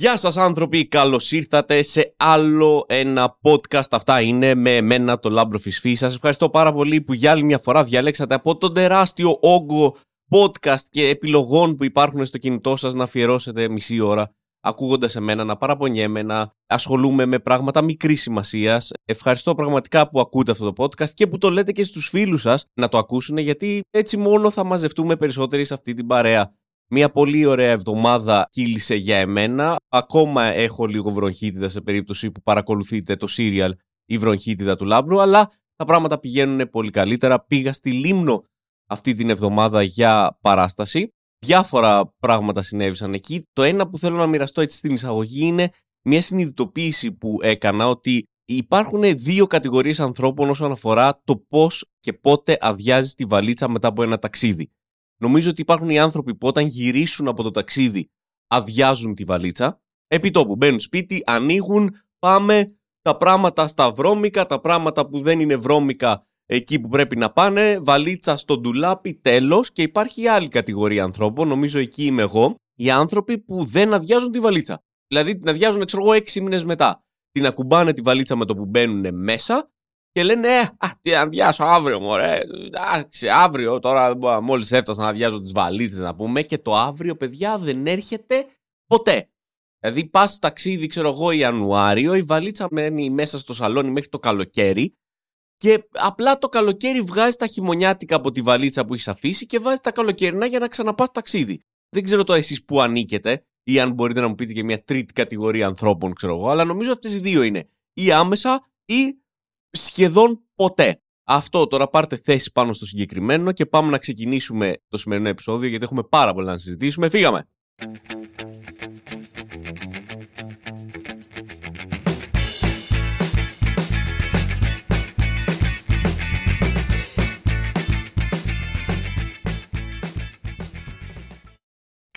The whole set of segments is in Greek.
Γεια σας άνθρωποι, καλώς ήρθατε σε άλλο ένα podcast. Αυτά είναι με εμένα το Λάμπρο Φισφή. Σας ευχαριστώ πάρα πολύ που για άλλη μια φορά διαλέξατε από τον τεράστιο όγκο podcast και επιλογών που υπάρχουν στο κινητό σας να αφιερώσετε μισή ώρα ακούγοντας εμένα να παραπονιέμαι, να ασχολούμαι με πράγματα μικρής σημασίας. Ευχαριστώ πραγματικά που ακούτε αυτό το podcast και που το λέτε και στους φίλους σας να το ακούσουν γιατί έτσι μόνο θα μαζευτούμε περισσότεροι σε αυτή την παρέα. Μια πολύ ωραία εβδομάδα κύλησε για εμένα. Ακόμα έχω λίγο βροχίτιδα σε περίπτωση που παρακολουθείτε το serial η βροχίτιδα του Λάμπρου, αλλά τα πράγματα πηγαίνουν πολύ καλύτερα. Πήγα στη Λίμνο αυτή την εβδομάδα για παράσταση. Διάφορα πράγματα συνέβησαν εκεί. Το ένα που θέλω να μοιραστώ έτσι στην εισαγωγή είναι μια συνειδητοποίηση που έκανα ότι υπάρχουν δύο κατηγορίες ανθρώπων όσον αφορά το πώς και πότε αδειάζει τη βαλίτσα μετά από ένα ταξίδι. Νομίζω ότι υπάρχουν οι άνθρωποι που όταν γυρίσουν από το ταξίδι αδειάζουν τη βαλίτσα. Επί τόπου μπαίνουν σπίτι, ανοίγουν, πάμε τα πράγματα στα βρώμικα, τα πράγματα που δεν είναι βρώμικα εκεί που πρέπει να πάνε, βαλίτσα στο ντουλάπι, τέλος. Και υπάρχει άλλη κατηγορία ανθρώπων, νομίζω εκεί είμαι εγώ, οι άνθρωποι που δεν αδειάζουν τη βαλίτσα. Δηλαδή την αδειάζουν, ξέρω εγώ, έξι μήνες μετά. Την ακουμπάνε τη βαλίτσα με το που μπαίνουν μέσα και λένε, ε, α, τι αδειάσω αύριο, μωρέ. Εντάξει, αύριο τώρα μόλις έφτασα να αδειάζω τις βαλίτσες να πούμε. Και το αύριο, παιδιά, δεν έρχεται ποτέ. Δηλαδή, πας ταξίδι, ξέρω εγώ, Ιανουάριο, η βαλίτσα μένει μέσα στο σαλόνι μέχρι το καλοκαίρι. Και απλά το καλοκαίρι βγάζει τα χειμωνιάτικα από τη βαλίτσα που έχεις αφήσει και βάζει τα καλοκαιρινά για να ξαναπάς ταξίδι. Δεν ξέρω τώρα εσείς που ανήκετε ή αν μπορείτε να μου πείτε και μια τρίτη κατηγορία ανθρώπων, ξέρω εγώ, αλλά νομίζω αυτές οι δύο είναι. Ή άμεσα ή σχεδόν ποτέ. Αυτό τώρα πάρτε θέση πάνω στο συγκεκριμένο και πάμε να ξεκινήσουμε το σημερινό επεισόδιο γιατί έχουμε πάρα πολλά να συζητήσουμε. Φύγαμε!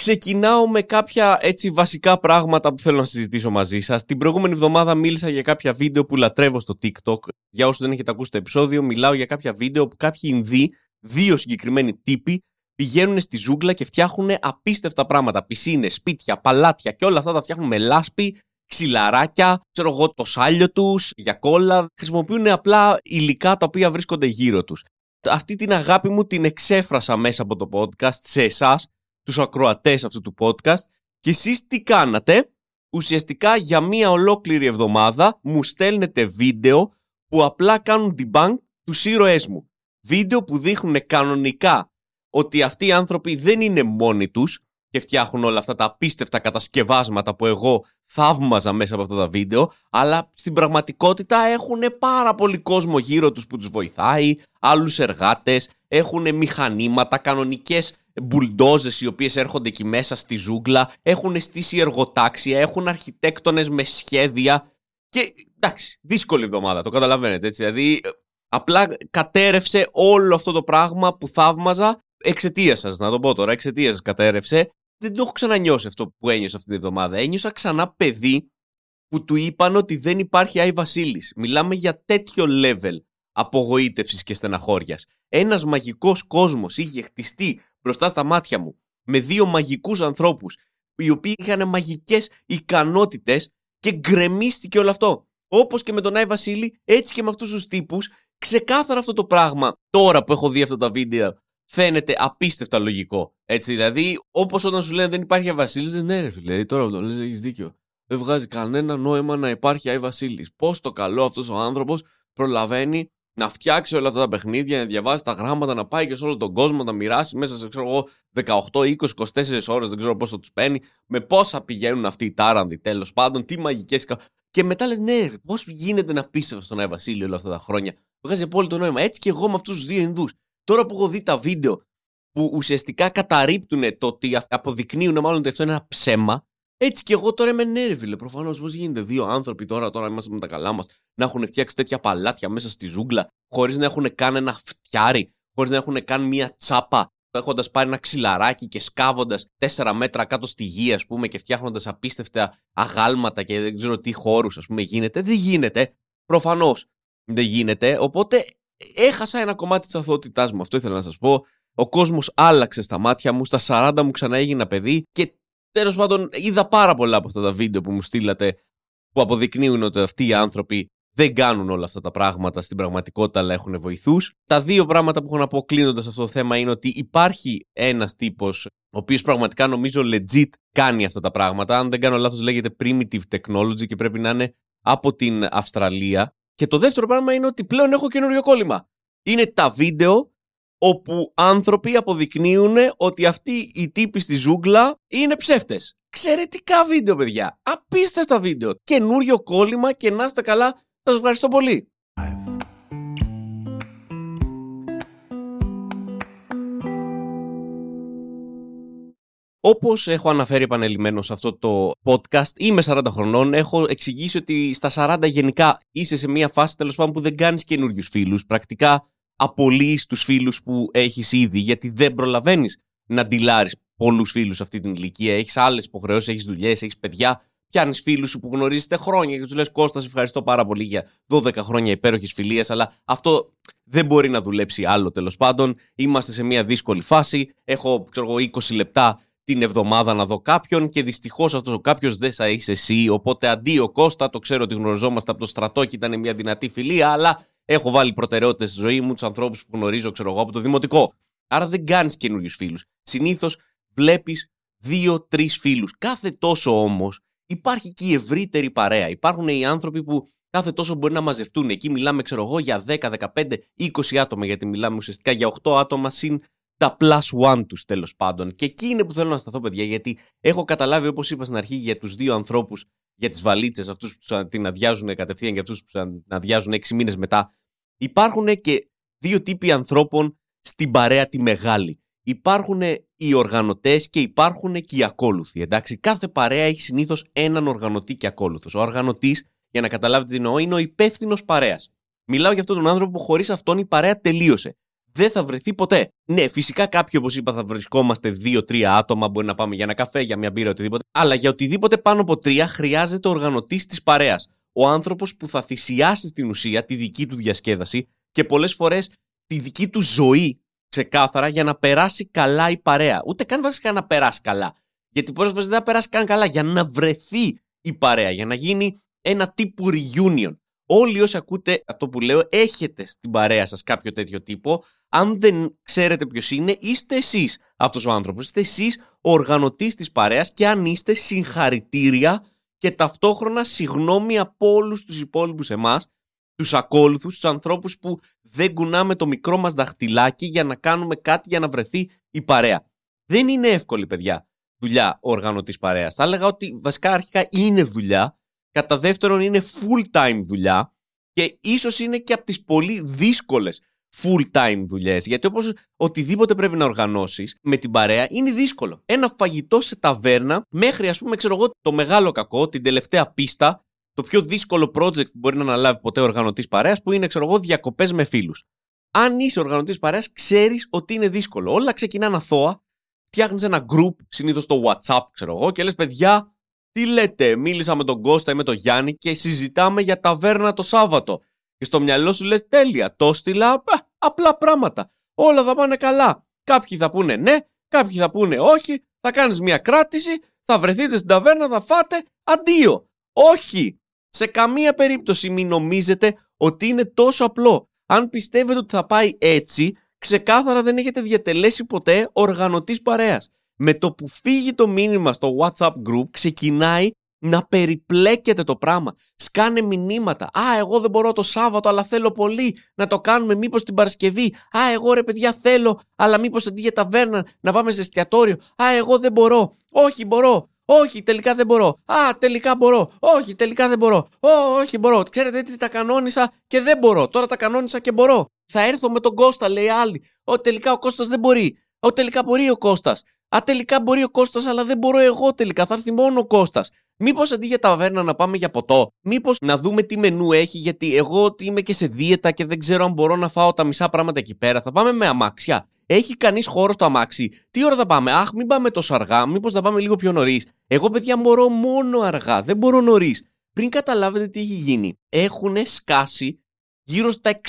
Ξεκινάω με κάποια έτσι βασικά πράγματα που θέλω να συζητήσω μαζί σας. Την προηγούμενη εβδομάδα μίλησα για κάποια βίντεο που λατρεύω στο TikTok. Για όσους δεν έχετε ακούσει το επεισόδιο, μιλάω για κάποια βίντεο που κάποιοι Ινδοί, δύο συγκεκριμένοι τύποι, πηγαίνουν στη ζούγκλα και φτιάχνουν απίστευτα πράγματα. Πισίνες, σπίτια, παλάτια και όλα αυτά τα φτιάχνουν με λάσπη, ξυλαράκια, ξέρω εγώ, το σάλιο τους, για κόλλα. Χρησιμοποιούν απλά υλικά τα οποία βρίσκονται γύρω τους. Αυτή την αγάπη μου την εξέφρασα μέσα από το podcast σε εσάς τους ακροατές αυτού του podcast και εσείς τι κάνατε; Ουσιαστικά για μία ολόκληρη εβδομάδα μου στέλνετε βίντεο που απλά κάνουν debunk τους ήρωές μου. Βίντεο που δείχνουν κανονικά ότι αυτοί οι άνθρωποι δεν είναι μόνοι τους και φτιάχνουν όλα αυτά τα απίστευτα κατασκευάσματα που εγώ θαύμαζα μέσα από αυτά τα βίντεο, αλλά στην πραγματικότητα έχουν πάρα πολύ κόσμο γύρω τους που τους βοηθάει, άλλους εργάτες, έχουν μηχανήματα, κανονικές μπουλντόζες οι οποίες έρχονται εκεί μέσα στη ζούγκλα, έχουν στήσει εργοτάξια, έχουν αρχιτέκτονες με σχέδια και εντάξει, δύσκολη εβδομάδα, το καταλαβαίνετε έτσι, δηλαδή απλά κατέρευσε όλο αυτό το πράγμα που θαύμαζα εξαιτίας σας, να το πω τώρα, εξαιτίας σα κατέρευσε. Δεν το έχω ξανανιώσει αυτό που ένιωσα αυτή τη εβδομάδα. Ένιωσα ξανά παιδί που του είπαν ότι δεν υπάρχει Άι Βασίλης. Μιλάμε για τέτοιο level απογοήτευσης και στεναχώριας. Ένας μαγικός κόσμος είχε χτιστεί μπροστά στα μάτια μου με δύο μαγικούς ανθρώπους οι οποίοι είχαν μαγικές ικανότητες και γκρεμίστηκε όλο αυτό. Όπως και με τον Άι Βασίλη, έτσι και με αυτούς τους τύπους, ξεκάθαρα αυτό το πράγμα, τώρα που έχω δει αυτά τα βίντεο, φαίνεται απίστευτα λογικό. Έτσι, δηλαδή, όπως όταν σου λένε δεν υπάρχει Άι Βασίλης, δεν είναι ρε φίλε. Τώρα που το λες, έχεις δίκιο. Δεν βγάζει κανένα νόημα να υπάρχει Άι Βασίλης. Πώς το καλό αυτός ο άνθρωπος προλαβαίνει να φτιάξει όλα αυτά τα παιχνίδια, να διαβάσει τα γράμματα, να πάει και σε όλο τον κόσμο, να τα μοιράσει μέσα σε ξέρω εγώ, 18, 20, 24 ώρες, δεν ξέρω πόσο τους παίρνει, με πόσα πηγαίνουν αυτοί οι τάρανδοι τέλος πάντων, τι μαγικές. Και μετά λες, ναι, πώς γίνεται να πίστευα στον Άι Βασίλειο όλα αυτά τα χρόνια. Βγάζει απόλυτο νόημα. Έτσι και εγώ με αυτούς τους δύο Ινδούς. Τώρα που έχω δει τα βίντεο που ουσιαστικά καταρρύπτουν το ότι αποδεικνύουν μάλλον ότι αυτό είναι ένα ψέμα, έτσι και εγώ τώρα είμαι νέρβιλε. Προφανώς πώς γίνεται δύο άνθρωποι τώρα, τώρα είμαστε με τα καλά μας, να έχουν φτιάξει τέτοια παλάτια μέσα στη ζούγκλα, χωρίς να έχουν κάνει ένα φτιάρι, χωρίς να έχουν κάνει μία τσάπα, έχοντας πάρει ένα ξυλαράκι και σκάβοντας τέσσερα μέτρα κάτω στη γη, ας πούμε, και φτιάχνοντας απίστευτα αγάλματα και δεν ξέρω τι χώρους, ας πούμε, γίνεται. Δεν γίνεται. Προφανώς δεν γίνεται. Οπότε έχασα ένα κομμάτι της αθωότητάς μου. Αυτό ήθελα να σας πω. Ο κόσμος άλλαξε στα μάτια μου. Στα 40 μου ξανά έγινα παιδί και Τέλος πάντων, είδα πάρα πολλά από αυτά τα βίντεο που μου στείλατε που αποδεικνύουν ότι αυτοί οι άνθρωποι δεν κάνουν όλα αυτά τα πράγματα στην πραγματικότητα, αλλά έχουν βοηθούς. Τα δύο πράγματα που έχω να πω κλείνοντας αυτό το θέμα είναι ότι υπάρχει ένας τύπος, ο οποίος πραγματικά νομίζω legit κάνει αυτά τα πράγματα. Αν δεν κάνω λάθος, λέγεται primitive technology και πρέπει να είναι από την Αυστραλία. Και το δεύτερο πράγμα είναι ότι πλέον έχω καινούριο κόλλημα. Είναι τα βίντεο όπου άνθρωποι αποδεικνύουν ότι αυτοί οι τύποι στη ζούγκλα είναι ψεύτες. Ξερετικά βίντεο, παιδιά. Απίστευτα βίντεο. Καινούριο κόλλημα και να είστε καλά. Σας ευχαριστώ πολύ. Όπως έχω αναφέρει επανελειμμένο σε αυτό το podcast, είμαι 40 χρονών. Έχω εξηγήσει ότι στα 40 γενικά είσαι σε μια φάση τέλος πάντων που δεν κάνεις καινούριους φίλους. Πρακτικά απολύεις τους φίλους που έχεις ήδη, γιατί δεν προλαβαίνεις να ντυλάρεις πολλούς φίλους σε αυτή την ηλικία. Έχεις άλλες υποχρεώσεις, έχεις δουλειές, έχεις παιδιά. Πιάνεις φίλους σου που γνωρίζετε χρόνια και τους λες: Κώστα, ευχαριστώ πάρα πολύ για 12 χρόνια υπέροχης φιλίας, αλλά αυτό δεν μπορεί να δουλέψει άλλο τέλος πάντων. Είμαστε σε μια δύσκολη φάση. Έχω ξέρω, 20 λεπτά την εβδομάδα να δω κάποιον και δυστυχώς αυτός ο κάποιος δεν θα είσαι εσύ. Οπότε αντί ο Κώστα, το ξέρω ότι γνωριζόμαστε από το στρατό και ήταν μια δυνατή φιλία, αλλά έχω βάλει προτεραιότητες στη ζωή μου, τους ανθρώπους που γνωρίζω, ξέρω εγώ, από το δημοτικό. Άρα δεν κάνεις καινούριους φίλους. Συνήθως βλέπεις δύο-τρεις φίλους. Κάθε τόσο όμως υπάρχει και η ευρύτερη παρέα. Υπάρχουν οι άνθρωποι που κάθε τόσο μπορεί να μαζευτούν. Εκεί μιλάμε, ξέρω εγώ, για 10, 15, 20 άτομα, γιατί μιλάμε ουσιαστικά για 8 άτομα συν τα plus one τους τέλος πάντων. Και εκεί είναι που θέλω να σταθώ, παιδιά, γιατί έχω καταλάβει, όπως είπα στην αρχή, για τους δύο ανθρώπους, για τις βαλίτσες, αυτούς που την αδειάζουν κατευθείαν και αυτούς που την αδειάζουν 6 μήνες μετά. Υπάρχουν και δύο τύποι ανθρώπων στην παρέα τη μεγάλη. Υπάρχουν οι οργανωτές και υπάρχουν και οι ακόλουθοι. Εντάξει, κάθε παρέα έχει συνήθως έναν οργανωτή και ακόλουθος. Ο οργανωτής, για να καταλάβετε τι εννοώ, είναι ο υπεύθυνος παρέας. Μιλάω για αυτόν τον άνθρωπο που χωρίς αυτόν η παρέα τελείωσε δεν θα βρεθεί ποτέ. Ναι, φυσικά κάποιοι, όπως είπα, θα βρισκόμαστε δύο-τρία άτομα. Μπορεί να πάμε για ένα καφέ, για μια μπύρα, οτιδήποτε. Αλλά για οτιδήποτε πάνω από τρία χρειάζεται ο οργανωτής της παρέας. Ο άνθρωπος που θα θυσιάσει στην ουσία τη δική του διασκέδαση και πολλές φορές τη δική του ζωή ξεκάθαρα για να περάσει καλά η παρέα. Ούτε καν βασικά να περάσει καλά. Γιατί πολλές φορές δεν θα περάσει καν καλά. Για να βρεθεί η παρέα, για να γίνει ένα τύπου reunion. Όλοι όσοι ακούτε αυτό που λέω, έχετε στην παρέα σας κάποιο τέτοιο τύπο αν δεν ξέρετε ποιος είναι, είστε εσείς αυτός ο άνθρωπος. Είστε εσείς ο οργανωτής της παρέας και αν είστε, συγχαρητήρια και ταυτόχρονα συγγνώμη από όλους τους υπόλοιπους εμάς, τους ακόλουθους, τους ανθρώπους που δεν κουνάμε το μικρό μας δαχτυλάκι για να κάνουμε κάτι για να βρεθεί η παρέα. Δεν είναι εύκολη, παιδιά, δουλειά ο οργανωτής παρέας. Θα έλεγα ότι βασικά αρχικά είναι δουλειά. Κατά δεύτερον, είναι full time δουλειά και ίσως είναι και από τις πολύ δύσκολες full-time δουλειές. Γιατί όπως οτιδήποτε πρέπει να οργανώσεις με την παρέα είναι δύσκολο. Ένα φαγητό σε ταβέρνα μέχρι, ας πούμε, ξέρω εγώ, το μεγάλο κακό, την τελευταία πίστα, το πιο δύσκολο project που μπορεί να αναλάβει ποτέ ο οργανωτής παρέας, που είναι, ξέρω εγώ, διακοπές με φίλους. Αν είσαι οργανωτής παρέας, ξέρεις ότι είναι δύσκολο. Όλα ξεκινάνε αθώα. Φτιάχνεις ένα group, συνήθως το WhatsApp, ξέρω εγώ, και λες, παιδιά, τι λέτε, μίλησα με τον Κώστα ή με τον Γιάννη και συζητάμε για ταβέρνα το Σάββατο. Και στο μυαλό σου λες τέλεια, το στείλα, απλά πράγματα. Όλα θα πάνε καλά. Κάποιοι θα πούνε ναι, κάποιοι θα πούνε όχι, θα κάνεις μια κράτηση, θα βρεθείτε στην ταβέρνα, θα φάτε, αντίο. Όχι! Σε καμία περίπτωση μην νομίζετε ότι είναι τόσο απλό. Αν πιστεύετε ότι θα πάει έτσι, ξεκάθαρα δεν έχετε διατελέσει ποτέ οργανωτής παρέας. Με το που φύγει το μήνυμα στο WhatsApp group, ξεκινάει να περιπλέκεται το πράγμα. Σκάνε μηνύματα. Α, εγώ δεν μπορώ το Σάββατο, αλλά θέλω πολύ να το κάνουμε. Μήπως την Παρασκευή. Α, εγώ ρε παιδιά θέλω, αλλά μήπως αντί για ταβέρνα να πάμε σε εστιατόριο. Α, εγώ δεν μπορώ. Όχι, μπορώ. Όχι, τελικά δεν μπορώ. Α, τελικά μπορώ. Όχι, τελικά δεν μπορώ. Ω, όχι, μπορώ. Ξέρετε τι τα κανόνισα και δεν μπορώ. Τώρα τα κανόνισα και μπορώ. Θα έρθω με τον Κώστας, λέει άλλη. Ω, τελικά ο Κώστας δεν μπορεί. Ω, τελικά μπορεί ο Κώστας. Α, τελικά μπορεί ο Κώστας, αλλά δεν μπορώ εγώ τελικά. Θα έρθει μόνο ο Κώστας. Μήπως αντί για ταβέρνα να πάμε για ποτό, μήπως να δούμε τι μενού έχει, γιατί εγώ είμαι και σε δίαιτα και δεν ξέρω αν μπορώ να φάω τα μισά πράγματα εκεί πέρα. Θα πάμε με αμάξια. Έχει κανείς χώρο στο αμάξι; Τι ώρα θα πάμε, Αχ, μην πάμε τόσο αργά, μήπως θα πάμε λίγο πιο νωρίς; Εγώ, παιδιά, μπορώ μόνο αργά, δεν μπορώ νωρίς. Πριν καταλάβετε τι έχει γίνει, έχουν σκάσει γύρω στα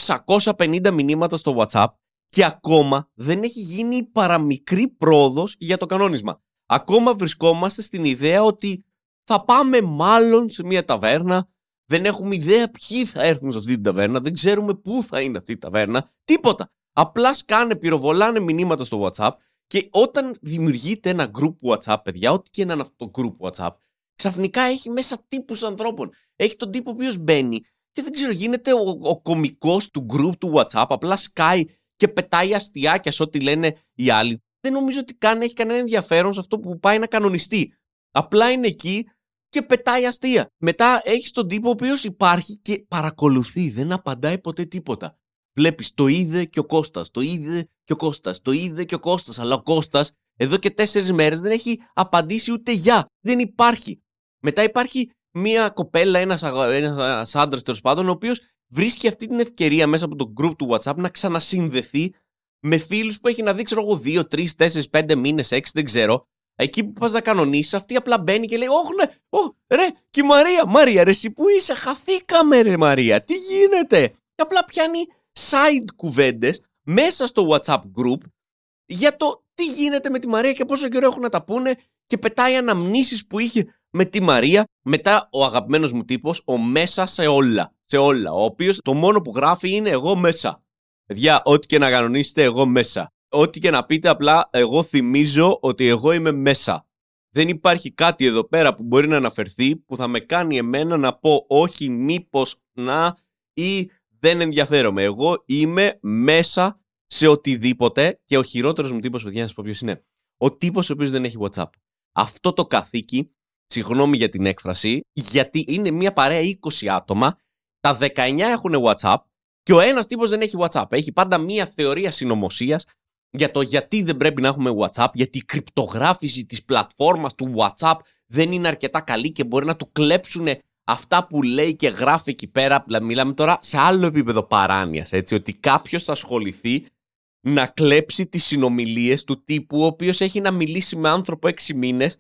650 μηνύματα στο WhatsApp και ακόμα δεν έχει γίνει η παραμικρή πρόοδος για το κανόνισμα. ακόμα βρισκόμαστε στην ιδέα ότι θα πάμε μάλλον σε μια ταβέρνα. Δεν έχουμε ιδέα ποιοι θα έρθουν σε αυτή την ταβέρνα. Δεν ξέρουμε πού θα είναι αυτή η ταβέρνα. Τίποτα. Απλά σκάνε, πυροβολάνε μηνύματα στο WhatsApp και όταν δημιουργείται ένα group WhatsApp, παιδιά, ό,τι και είναι αυτό το group WhatsApp, ξαφνικά έχει μέσα τύπους ανθρώπων. Έχει τον τύπο ο οποίος μπαίνει και δεν ξέρω, γίνεται ο, ο κωμικός του group του WhatsApp, απλά σκάει και πετάει αστιάκια σε ό,τι λένε οι άλλοι. Δεν νομίζω ότι καν έχει κανένα ενδιαφέρον σε αυτό που πάει να κανονιστεί. Απλά είναι εκεί και πετάει αστεία. Μετά έχεις τον τύπο ο οποίος υπάρχει και παρακολουθεί, δεν απαντάει ποτέ τίποτα. Βλέπεις, το είδε και ο Κώστας, το είδε και ο Κώστας, το είδε και ο Κώστας, αλλά ο Κώστας εδώ και τέσσερις μέρες δεν έχει απαντήσει ούτε για. Δεν υπάρχει. Μετά υπάρχει μία κοπέλα, ένας ένας άντρας τέλος πάντων, ο οποίος βρίσκει αυτή την ευκαιρία μέσα από το group του WhatsApp να ξανασυνδεθεί με φίλους που έχει να δει, ξέρω εγώ, 2, 3, 4, 5 μήνες, 6, δεν ξέρω. Εκεί που πας να κανονίσεις, αυτή απλά μπαίνει και λέει: Όχι, ναι, oh, ρε, και η Μαρία, Μαρία, ρε, εσύ που είσαι, χαθήκαμε, ρε, Μαρία, τι γίνεται; Και απλά πιάνει side κουβέντες μέσα στο WhatsApp group για το τι γίνεται με τη Μαρία και πόσο καιρό έχουν να τα πούνε και πετάει αναμνήσεις που είχε με τη Μαρία. Μετά ο αγαπημένος μου τύπος, ο μέσα σε όλα. Σε όλα. Ο οποίος το μόνο που γράφει είναι εγώ μέσα. Παιδιά, ό,τι και να κανονίσετε, εγώ μέσα. Ό,τι και να πείτε, απλά εγώ θυμίζω ότι εγώ είμαι μέσα. Δεν υπάρχει κάτι εδώ πέρα που μπορεί να αναφερθεί που θα με κάνει εμένα να πω όχι, μήπως να ή δεν ενδιαφέρομαι. Εγώ είμαι μέσα σε οτιδήποτε και ο χειρότερος μου τύπος, παιδιά, να σας πω ποιος είναι. Ο τύπος ο οποίος δεν έχει WhatsApp. Αυτό το καθήκη, συγγνώμη για την έκφραση, γιατί είναι μια παρέα 20 άτομα, τα 19 έχουν WhatsApp και ο ένας τύπος δεν έχει WhatsApp. Έχει πάντα μια θεωρία συνωμοσίας για το γιατί δεν πρέπει να έχουμε WhatsApp, γιατί η κρυπτογράφηση της πλατφόρμας του WhatsApp δεν είναι αρκετά καλή και μπορεί να του κλέψουν αυτά που λέει και γράφει εκεί πέρα. Μιλάμε τώρα σε άλλο επίπεδο παράνοιας. Έτσι, ότι κάποιος θα ασχοληθεί να κλέψει τις συνομιλίες του τύπου ο οποίος έχει να μιλήσει με άνθρωπο έξι μήνες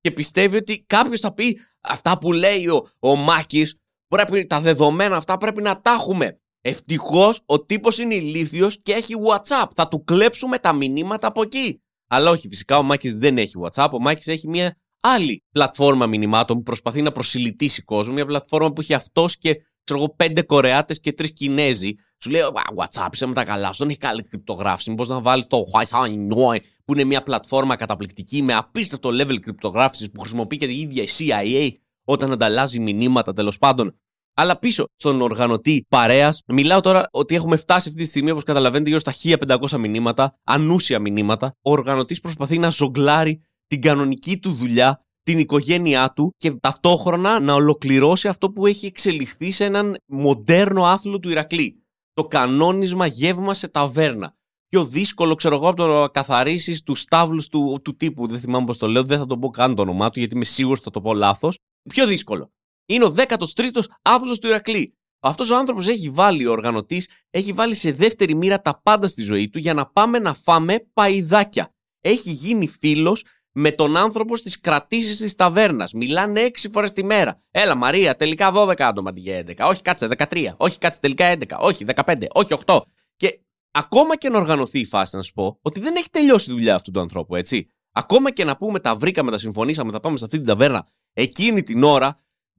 και πιστεύει ότι κάποιος θα πει αυτά που λέει ο, ο Μάκης, πρέπει, τα δεδομένα αυτά πρέπει να τα έχουμε. Ευτυχώς ο τύπος είναι ηλίθιος και έχει WhatsApp. Θα του κλέψουμε τα μηνύματα από εκεί. Αλλά όχι, φυσικά ο Μάκης δεν έχει WhatsApp. Ο Μάκης έχει μια άλλη πλατφόρμα μηνυμάτων που προσπαθεί να προσιλητήσει κόσμο. Μια πλατφόρμα που έχει αυτός και ξέρω εγώ, πέντε Κορεάτες και τρεις Κινέζοι. Σου λέει, WhatsApp, είσαι με τα καλά σου, δεν έχει καλή κρυπτογράφηση. Μήπως να βάλεις το Huawei, που είναι μια πλατφόρμα καταπληκτική με απίστευτο level κρυπτογράφησης που χρησιμοποιεί και η ίδια η CIA όταν ανταλλάζει μηνύματα τέλος πάντων. Αλλά πίσω στον οργανωτή παρέας, μιλάω τώρα ότι έχουμε φτάσει αυτή τη στιγμή, όπως καταλαβαίνετε, γύρω στα 1500 μηνύματα, ανούσια μηνύματα. Ο οργανωτής προσπαθεί να ζογκλάρει την κανονική του δουλειά την οικογένειά του και ταυτόχρονα να ολοκληρώσει αυτό που έχει εξελιχθεί σε έναν μοντέρνο άθλο του Ηρακλή. Το κανόνισμα γεύμα σε ταβέρνα. Πιο δύσκολο, ξέρω εγώ, από το να καθαρίσει του στάβλους του, του τύπου. Δεν θυμάμαι πώς το λέω, δεν θα το πω καν το όνομά του, γιατί είμαι σίγουρος θα το πω λάθος. Πιο δύσκολο. Είναι ο 13ο άθλο του Ηρακλή. Αυτός ο άνθρωπος έχει βάλει, ο οργανωτής, έχει βάλει σε δεύτερη μοίρα τα πάντα στη ζωή του για να πάμε να φάμε παϊδάκια. Έχει γίνει φίλος με τον άνθρωπο στις κρατήσεις της ταβέρνας. Μιλάνε 6 φορές τη μέρα. Έλα, Μαρία, τελικά 12 άτομα αντί για 11. Όχι, κάτσε 13. Όχι, κάτσε τελικά 11. Όχι, 15. Όχι, 8. Και ακόμα και να οργανωθεί η φάση, να σου πω, ότι δεν έχει τελειώσει η δουλειά αυτού του ανθρώπου, έτσι. Ακόμα και να πούμε τα βρήκαμε, τα συμφωνήσαμε, θα πάμε σε αυτή την ταβέρνα εκείνη την ώρα,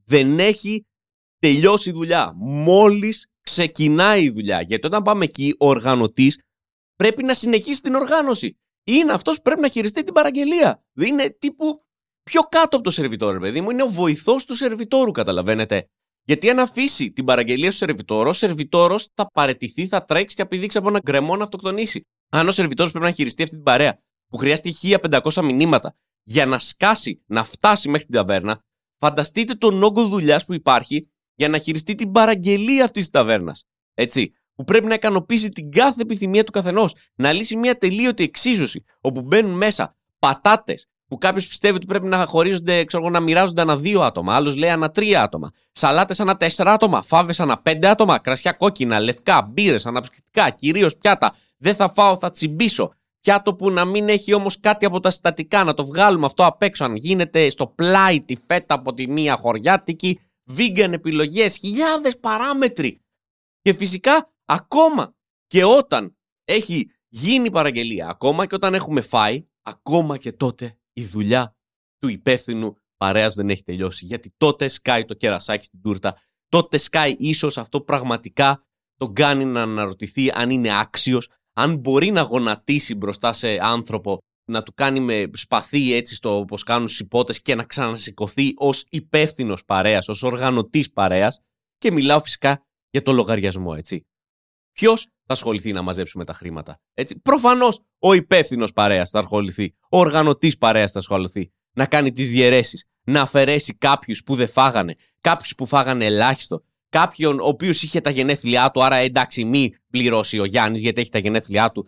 δεν έχει τελειώσει η δουλειά. Μόλις ξεκινάει η δουλειά. Γιατί όταν πάμε εκεί, ο οργανωτής πρέπει να συνεχίσει την οργάνωση είναι αυτός που πρέπει να χειριστεί την παραγγελία. Δεν είναι τύπου πιο κάτω από το σερβιτόρο, παιδί μου. Είναι ο βοηθός του σερβιτόρου, καταλαβαίνετε. Γιατί αν αφήσει την παραγγελία στο σερβιτόρο, ο σερβιτόρος θα παρετηθεί, θα τρέξει και απειδείξει από ένα γκρεμό να αυτοκτονήσει. Αν ο σερβιτόρος πρέπει να χειριστεί αυτή την παρέα που χρειάστηκε 1500 μηνύματα για να σκάσει, να φτάσει μέχρι την ταβέρνα, φανταστείτε τον όγκο δουλειάς που υπάρχει για να χειριστεί την παραγγελία αυτής της ταβέρνας. Έτσι που πρέπει να ικανοποιήσει την κάθε επιθυμία του καθενός. Να λύσει μια τελείωτη εξίσωση, όπου μπαίνουν μέσα πατάτες που κάποιος πιστεύει ότι πρέπει να χωρίζονται, ξέρω, να μοιράζονται ανά δύο άτομα. Άλλος λέει ανά τρία άτομα. Σαλάτες ανά τέσσερα άτομα. Φάβες ανά πέντε άτομα. Κρασιά κόκκινα, λευκά, μπύρες, αναψυκτικά, κυρίως πιάτα. Δεν θα φάω, θα τσιμπήσω. Πιάτο που να μην έχει όμως κάτι από τα συστατικά, να το βγάλουμε αυτό απ' έξω. Αν γίνεται στο πλάι τη φέτα από τη μία χωριάτικη, vegan επιλογές, χιλιάδες παράμετροι. Και φυσικά ακόμα και όταν έχει γίνει παραγγελία, ακόμα και όταν έχουμε φάει, ακόμα και τότε η δουλειά του υπεύθυνου παρέας δεν έχει τελειώσει. Γιατί τότε σκάει το κερασάκι στην τούρτα. Τότε σκάει ίσως αυτό πραγματικά τον κάνει να αναρωτηθεί αν είναι άξιος, αν μπορεί να γονατίσει μπροστά σε άνθρωπο, να του κάνει με σπαθί έτσι στο όπως κάνουν στου υπότες και να ξανασηκωθεί ως υπεύθυνος παρέας, ως οργανωτής παρέας. Και μιλάω φυσικά για το λογαριασμό, έτσι. Ποιος θα ασχοληθεί να μαζέψει με τα χρήματα. Έτσι. Προφανώς ο υπεύθυνος παρέας θα ασχοληθεί. Ο οργανωτής παρέας θα ασχοληθεί. Να κάνει τις διαιρέσεις. Να αφαιρέσει κάποιους που δεν φάγανε. Κάποιους που φάγανε ελάχιστο. Κάποιον ο οποίος είχε τα γενέθλιά του. Άρα εντάξει, μη πληρώσει ο Γιάννης γιατί έχει τα γενέθλιά του.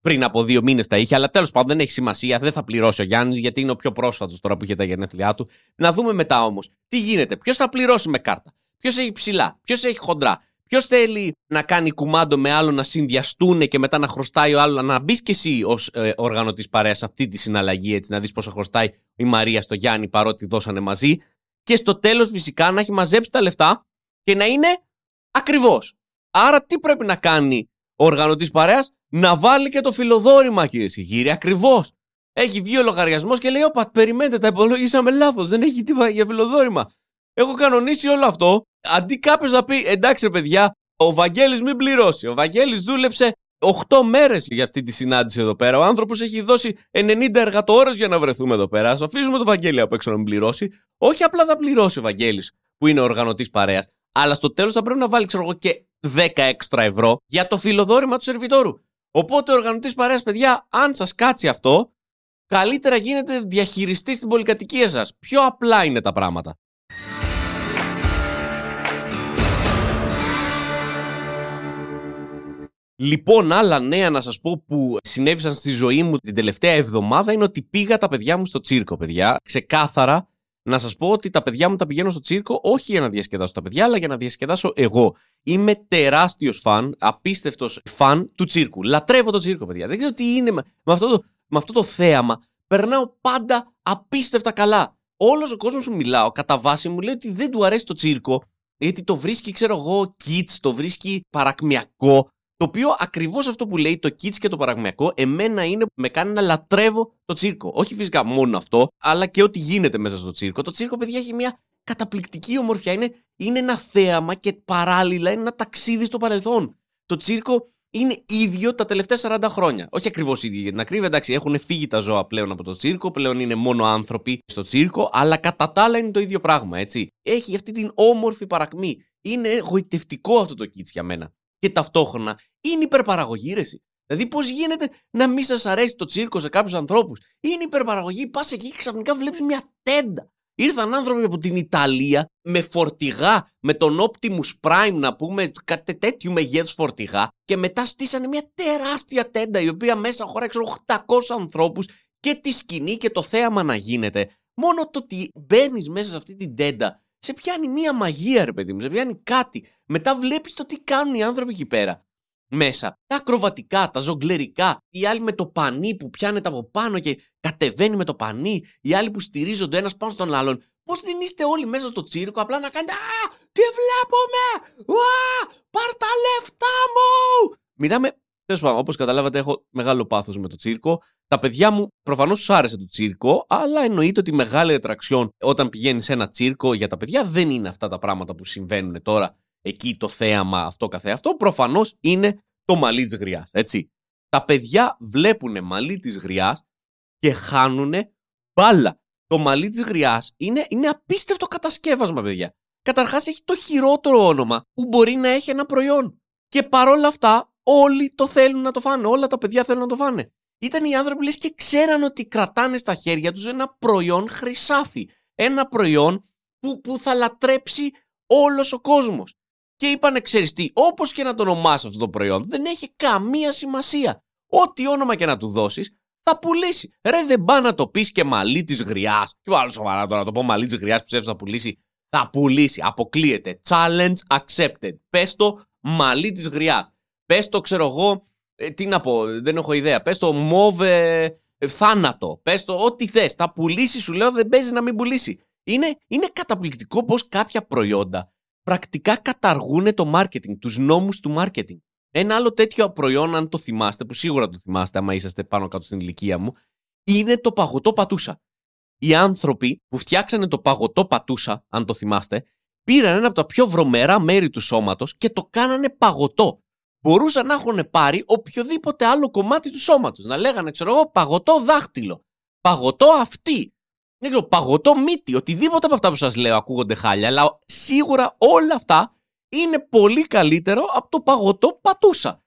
Πριν από δύο μήνες τα είχε. Αλλά τέλος πάντων δεν έχει σημασία. Δεν θα πληρώσει ο Γιάννης γιατί είναι ο πιο πρόσφατος τώρα που είχε τα γενέθλιά του. Να δούμε μετά όμως τι γίνεται. Ποιος θα πληρώσει με κάρτα. Ποιος έχει ψηλά. Ποιος έχει χοντρά. Ποιος θέλει να κάνει κουμάντο με άλλο να συνδυαστούν και μετά να χρωστάει ο άλλος, να μπεις και εσύ ως ε, οργανωτής παρέας σε αυτή τη συναλλαγή, έτσι, να δεις πόσα χρωστάει η Μαρία στο Γιάννη παρότι δώσανε μαζί. Και στο τέλος φυσικά να έχει μαζέψει τα λεφτά και να είναι ακριβώς. Άρα τι πρέπει να κάνει ο οργανωτής παρέας, να βάλει και το φιλοδόρημα, κύριε Σιγήρη, ακριβώς. Έχει βγει ο λογαριασμός και λέει: Όπα, περιμένετε, τα υπολογίσαμε λάθος. Δεν έχει τίποτα για φιλοδόρημα. Έχω κανονίσει όλο αυτό. Αντί κάποιος να πει εντάξει, παιδιά, ο Βαγγέλης μην πληρώσει. Ο Βαγγέλης δούλεψε 8 μέρες για αυτή τη συνάντηση εδώ πέρα. Ο άνθρωπος έχει δώσει 90 εργατόρε για να βρεθούμε εδώ πέρα. Α αφήσουμε τον Βαγγέλη από έξω να μην πληρώσει. Όχι απλά θα πληρώσει ο Βαγγέλης που είναι οργανωτής παρέας, αλλά στο τέλος θα πρέπει να βάλει, ξέρω εγώ, και 10 έξτρα ευρώ για το φιλοδόρημα του σερβιτόρου. Οπότε ο οργανωτής παρέας, παιδιά, αν σας κάτσει αυτό, καλύτερα γίνετε διαχειριστή στην πολυκατοικία σας. Πιο απλά είναι τα πράγματα. Λοιπόν, άλλα νέα να σας πω που συνέβησαν στη ζωή μου την τελευταία εβδομάδα είναι ότι πήγα τα παιδιά μου στο τσίρκο, παιδιά. Ξεκάθαρα να σας πω ότι τα παιδιά μου τα πηγαίνω στο τσίρκο όχι για να διασκεδάσω τα παιδιά, αλλά για να διασκεδάσω εγώ. Είμαι τεράστιος φαν, απίστευτος φαν του τσίρκου. Λατρεύω το τσίρκο, παιδιά. Δεν ξέρω τι είναι με αυτό το, με αυτό το θέαμα. Περνάω πάντα απίστευτα καλά. Όλος ο κόσμος που μιλάω, κατά βάση μου λέει ότι δεν του αρέσει το τσίρκο, γιατί το βρίσκει, ξέρω εγώ, kits, το βρίσκει παρακμιακό. Το οποίο ακριβώς αυτό που λέει το kits και το παραγμιακό, εμένα είναι που με κάνει να λατρεύω το τσίρκο. Όχι φυσικά μόνο αυτό, αλλά και ό,τι γίνεται μέσα στο τσίρκο. Το τσίρκο, παιδιά, έχει μια καταπληκτική ομορφιά. Είναι, είναι ένα θέαμα και παράλληλα είναι ένα ταξίδι στο παρελθόν. Το τσίρκο είναι ίδιο τα τελευταία 40 χρόνια. Όχι ακριβώς ίδιο για την ακρίβεια, εντάξει, έχουν φύγει τα ζώα πλέον από το τσίρκο, πλέον είναι μόνο άνθρωποι στο τσίρκο, αλλά κατά τα άλλα είναι το ίδιο πράγμα, έτσι. Έχει αυτή την όμορφη παρακμή. Είναι εγωιτευτικό αυτό το kits για μένα και ταυτόχρονα είναι υπερπαραγωγή, ρε. Δηλαδή, πώς γίνεται να μην σας αρέσει το τσίρκο σε κάποιους ανθρώπους; Είναι υπερπαραγωγή, πας εκεί και ξαφνικά βλέπεις μια τέντα. Ήρθαν άνθρωποι από την Ιταλία με φορτηγά, με τον Optimus Prime να πούμε, κάτι τέτοιου μεγέθους φορτηγά και μετά στήσανε μια τεράστια τέντα η οποία μέσα χωράει ξέρω 800 ανθρώπους και τη σκηνή και το θέαμα να γίνεται. Μόνο το ότι μπαίνεις μέσα σε αυτή την τέντα σε πιάνει μία μαγεία, ρε παιδί μου, σε πιάνει κάτι. Μετά βλέπεις το τι κάνουν οι άνθρωποι εκεί πέρα. Μέσα. Τα ακροβατικά, τα ζογκλερικά, οι άλλοι με το πανί που πιάνεται από πάνω και κατεβαίνει με το πανί, οι άλλοι που στηρίζονται ένας πάνω στον άλλον. Πώς δεν είστε όλοι μέσα στο τσίρκο, απλά να κάνετε Α, τι βλέπουμε! Α, πάρ τα λεφτά μου! Μιλάμε Τέλος πάντων, όπως καταλάβατε, έχω μεγάλο πάθος με το τσίρκο. Τα παιδιά μου προφανώς τους άρεσε το τσίρκο, αλλά εννοείται ότι η μεγάλη ατραξιόν όταν πηγαίνεις σε ένα τσίρκο για τα παιδιά δεν είναι αυτά τα πράγματα που συμβαίνουν τώρα εκεί το θέαμα αυτό καθεαυτό. Προφανώς είναι το μαλλί της γριάς. Έτσι. Τα παιδιά βλέπουν μαλλί της γριάς και χάνουν μπάλα. Το μαλλί της γριάς είναι, είναι απίστευτο κατασκεύασμα, παιδιά. Καταρχάς έχει το χειρότερο όνομα που μπορεί να έχει ένα προϊόν. Και παρόλα αυτά όλοι το θέλουν να το φάνε. Όλα τα παιδιά θέλουν να το φάνε. Ήταν οι άνθρωποι λες και ξέραν ότι κρατάνε στα χέρια τους ένα προϊόν χρυσάφι. Ένα προϊόν που, που θα λατρέψει όλος ο κόσμος. Και είπαν, ξέρεις τι, όπως και να το ονομάσει αυτό το προϊόν, δεν έχει καμία σημασία. Ό,τι όνομα και να του δώσεις, θα πουλήσει. Ρε δεν πά να το πεις και μαλλί της γριάς. Και άλλος σοβαρά τώρα να το πω μαλλί της γριάς που να πουλήσει. Θα πουλήσει. Αποκλείεται. Challenge accepted. Πες το μαλλί της γριάς. Πες το, ξέρω εγώ, ε, τι να πω, δεν έχω ιδέα. Πες το μόβε ε, θάνατο. Πες το ό,τι θες. Θα πουλήσεις, σου λέω, δεν παίζει να μην πουλήσει. Είναι, είναι καταπληκτικό πώς κάποια προϊόντα πρακτικά καταργούν το marketing, τους νόμους του marketing. Ένα άλλο τέτοιο προϊόν, αν το θυμάστε, που σίγουρα το θυμάστε, άμα είσαστε πάνω κάτω στην ηλικία μου, είναι το παγωτό πατούσα. οι άνθρωποι που φτιάξανε το παγωτό πατούσα, αν το θυμάστε, πήραν ένα από τα πιο βρωμερά μέρη του σώματος και το κάνανε παγωτό. Μπορούσαν να έχουν πάρει οποιοδήποτε άλλο κομμάτι του σώματος. Να λέγανε, ξέρω εγώ, παγωτό δάχτυλο, παγωτό αυτή, δεν ξέρω, παγωτό μύτη, οτιδήποτε από αυτά που σας λέω ακούγονται χάλια, αλλά σίγουρα όλα αυτά είναι πολύ καλύτερο από το παγωτό πατούσα.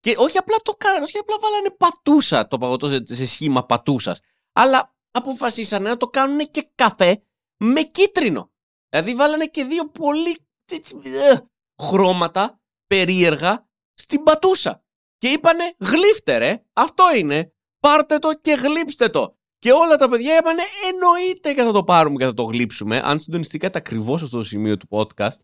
Και όχι απλά το κάνανε, όχι απλά βάλανε πατούσα το παγωτό σε, σχήμα πατούσας, αλλά αποφασίσανε να το κάνουν και καφέ με κίτρινο. Δηλαδή βάλανε και δύο πολύ έτσι, ε, χρώματα περίεργα στην πατούσα. Και είπανε γλύφτε ρε, αυτό είναι, πάρτε το και γλύψτε το. Και όλα τα παιδιά είπανε εννοείται και θα το πάρουμε και θα το γλύψουμε. Αν συντονιστήκατε ακριβώς στο σημείο του podcast,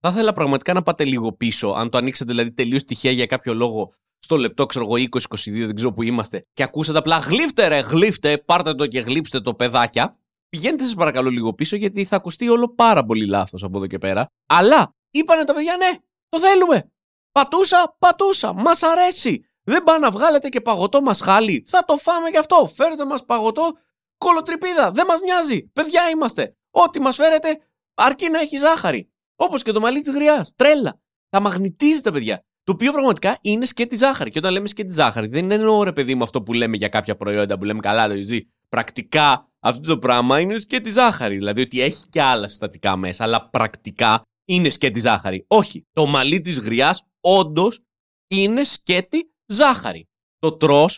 θα ήθελα πραγματικά να πάτε λίγο πίσω. Αν το ανοίξετε δηλαδή τελείως τυχαία για κάποιο λόγο στο λεπτό, ξέρω εγώ, 20-22, δεν ξέρω που είμαστε, και ακούσατε απλά γλύφτε ρε, γλύφτε, πάρτε το και γλύψτε το παιδάκια. Πηγαίνετε σας παρακαλώ λίγο πίσω γιατί θα ακουστεί όλο πάρα πολύ λάθος από εδώ και πέρα. Αλλά είπανε τα παιδιά ναι, το θέλουμε. Πατούσα, πατούσα, μας αρέσει. Δεν πάνε να βγάλετε και παγωτό μας χάλι. Θα το φάμε γι' αυτό. Φέρετε μας παγωτό κολοτρυπίδα. Δεν μας νοιάζει. Παιδιά είμαστε. Ό,τι μας φέρετε αρκεί να έχει ζάχαρη. Όπως και το μαλλί της γριάς. Τρέλα. Τα μαγνητίζει τα παιδιά. Το οποίο πραγματικά είναι σκέτη ζάχαρη. Και όταν λέμε σκέτη ζάχαρη, δεν είναι εννοώ ρε παιδί μου αυτό που λέμε για κάποια προϊόντα που λέμε καλά, το ζει. Πρακτικά αυτό το πράγμα είναι σκέτη ζάχαρη. Δηλαδή ότι έχει και άλλα συστατικά μέσα, αλλά πρακτικά είναι σκέτη ζάχαρη. Όχι. Το μαλλί της γριάς όντως είναι σκέτη ζάχαρη. Το τρώ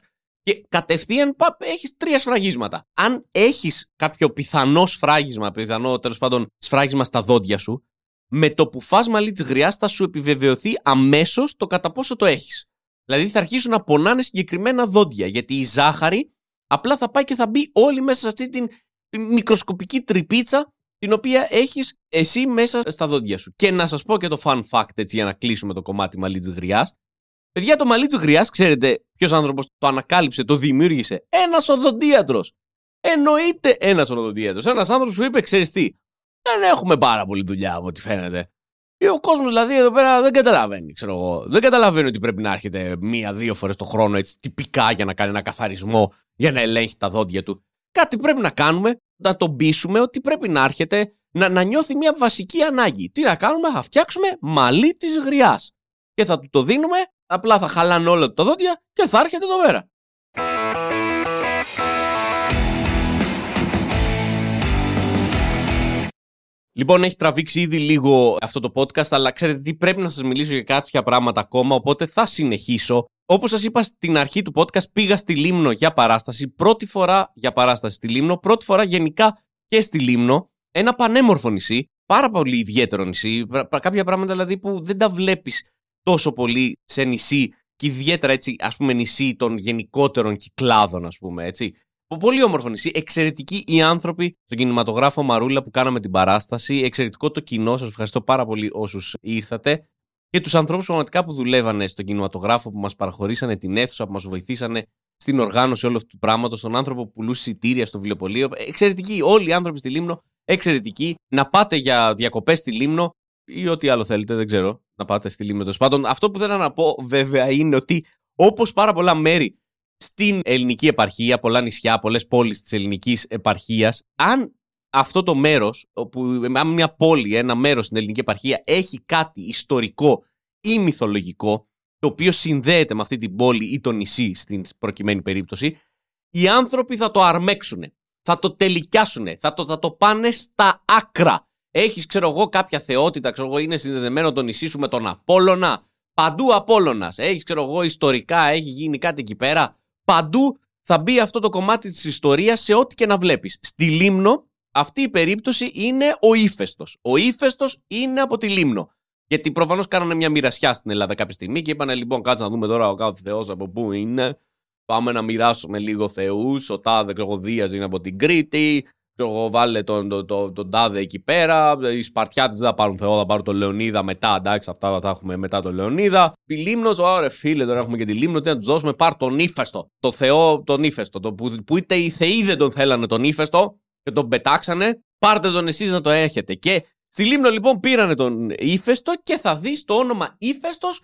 και κατευθείαν έχεις τρία σφραγίσματα. Αν έχεις κάποιο πιθανό σφράγισμα, πιθανό τέλος πάντων σφράγισμα στα δόντια σου, με το που φας μαλλί της γριάς θα σου επιβεβαιωθεί αμέσως το κατά πόσο το έχεις. Δηλαδή θα αρχίσουν να πονάνε συγκεκριμένα δόντια. Γιατί η ζάχαρη απλά θα πάει και θα μπει όλη μέσα σε αυτή την μικροσκοπική τρυπίτσα την οποία έχεις εσύ μέσα στα δόντια σου. Και να σας πω και το fun fact έτσι για να κλείσουμε το κομμάτι μαλλί της γριάς. Παιδιά, το μαλλί τη γριάς, ξέρετε ποιος άνθρωπος το ανακάλυψε, το δημιούργησε; Ένας οδοντίατρος. Εννοείται ένας οδοντίατρος. Ένας άνθρωπος που είπε, ξέρεις τι, δεν έχουμε πάρα πολύ δουλειά από ό,τι φαίνεται. Ο κόσμος δηλαδή εδώ πέρα δεν καταλαβαίνει, ξέρω εγώ. Δεν καταλαβαίνει ότι πρέπει να έρχεται μία-δύο φορές το χρόνο έτσι τυπικά για να κάνει ένα καθαρισμό, για να ελέγχει τα δόντια του. Κάτι πρέπει να κάνουμε, να τον πείσουμε ότι πρέπει να έρχεται να, να νιώθει μια βασική ανάγκη. Τι να κάνουμε, θα φτιάξουμε μαλλί της γριάς. Και θα του το δίνουμε Απλά θα χαλάνε όλα τα δόντια και θα έρχεται εδώ πέρα. Λοιπόν, έχει τραβήξει ήδη λίγο αυτό το podcast, αλλά ξέρετε τι, πρέπει να σας μιλήσω για κάποια πράγματα ακόμα, οπότε θα συνεχίσω. Όπως σας είπα στην αρχή του podcast, πήγα στη Λίμνο για παράσταση, πρώτη φορά για παράσταση στη Λίμνο, πρώτη φορά γενικά και στη Λίμνο, ένα πανέμορφο νησί, πάρα πολύ ιδιαίτερο νησί, κάποια πράγματα δηλαδή που δεν τα βλέπεις τόσο πολύ σε νησί και ιδιαίτερα έτσι ας πούμε νησί των γενικότερων κυκλάδων ας πούμε έτσι. Πολύ όμορφο νησί, εξαιρετικοί οι άνθρωποι στον κινηματογράφο Μαρούλα που κάναμε την παράσταση, εξαιρετικό το κοινό, σας ευχαριστώ πάρα πολύ όσους ήρθατε και τους ανθρώπους πραγματικά που δουλεύανε στον κινηματογράφο που μας παραχωρήσανε την αίθουσα, που μας βοηθήσανε στην οργάνωση όλου αυτού του πράγματος, τον άνθρωπο που πουλούσε εισιτήρια στο βιβλιοπωλείο. Εξαιρετικοί, όλοι οι άνθρωποι στη Λίμνο, εξαιρετικοί. Να πάτε για διακοπές στη Λίμνο, ή ό,τι άλλο θέλετε, δεν ξέρω, να πάτε στη Λίμνη τέλος πάντων. Αυτό που θέλω να πω βέβαια είναι ότι όπως πάρα πολλά μέρη στην ελληνική επαρχία, πολλά νησιά, πολλές πόλεις της ελληνικής επαρχίας, αν αυτό το μέρος, αν μια πόλη, ένα μέρος στην ελληνική επαρχία έχει κάτι ιστορικό ή μυθολογικό, το οποίο συνδέεται με αυτή την πόλη ή το νησί στην προκειμένη περίπτωση, οι άνθρωποι θα το αρμέξουν, θα το τελικιάσουν, θα το, θα το πάνε στα άκρα. Έχεις, ξέρω εγώ, κάποια θεότητα, ξέρω εγώ, είναι συνδεδεμένο το νησί σου με τον Απόλωνα. Παντού Απόλωνα. Έχεις, ξέρω εγώ, ιστορικά, έχει γίνει κάτι εκεί πέρα. Παντού θα μπει αυτό το κομμάτι της ιστορίας σε ό,τι και να βλέπεις. Στη Λίμνο, αυτή η περίπτωση είναι ο ύφεστος. Ο ύφεστος είναι από τη Λίμνο. Γιατί προφανώς κάνανε μια μοιρασιά στην Ελλάδα κάποια στιγμή και είπανε λοιπόν, κάτσε να δούμε τώρα ο κάθε Θεός από πού είναι. Πάμε να μοιράσουμε λίγο Θεούς. Ο Τάδε Κρογοδία είναι από την Κρήτη εγώ βάλε τον, τον, τον, τον τάδε εκεί πέρα. Οι Σπαρτιάτες δεν θα πάρουν Θεό, θα πάρουν τον Λεωνίδα μετά. Εντάξει, αυτά θα έχουμε μετά τον Λεωνίδα. Η Λίμνος, ωραία φίλε, τώρα έχουμε και τη Λίμνο. Τι να τους δώσουμε, πάρ τον ύφεστο. Το Θεό, τον ύφεστο. Το, που, που είτε οι Θεοί δεν τον θέλανε τον ύφεστο και τον πετάξανε. Πάρτε τον εσείς να το έχετε. Και στη Λίμνο λοιπόν πήρανε τον ύφεστο και θα δεις το όνομα ύφεστος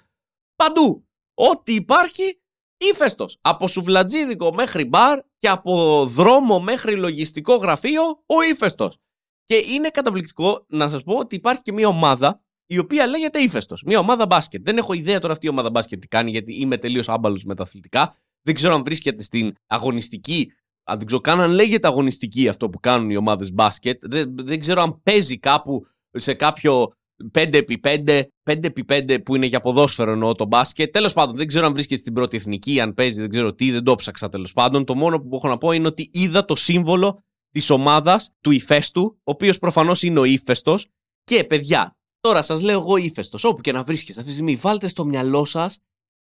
παντού. Ό,τι υπάρχει ύφεστος. Από σουβλατζίδικο μέχρι μπαρ και από δρόμο μέχρι λογιστικό γραφείο ο ύφεστος. Και είναι καταπληκτικό να σας πω ότι υπάρχει και μια ομάδα η οποία λέγεται ύφεστος. Μια ομάδα μπάσκετ. Δεν έχω ιδέα τώρα αυτή η ομάδα μπάσκετ τι κάνει, γιατί είμαι τελείως άμπαλος με τα αθλητικά. Δεν ξέρω αν βρίσκεται στην αγωνιστική. Αν δεν ξέρω καν αν λέγεται αγωνιστική αυτό που κάνουν οι ομάδες μπάσκετ. Δεν, δεν ξέρω αν παίζει κάπου σε κάποιο 5x5, 5x5 που είναι για ποδόσφαιρο εννοώ το μπάσκετ. Τέλος πάντων, δεν ξέρω αν βρίσκεται στην πρώτη εθνική, αν παίζει, δεν ξέρω τι, δεν το ψάξα τέλος πάντων. Το μόνο που έχω να πω είναι ότι είδα το σύμβολο της ομάδας του ηφαίστου, ο οποίος προφανώς είναι ο ύφεστο. Και παιδιά, τώρα σας λέω εγώ ύφεστο, όπου και να βρίσκεστε αυτή τη στιγμή, βάλτε στο μυαλό σας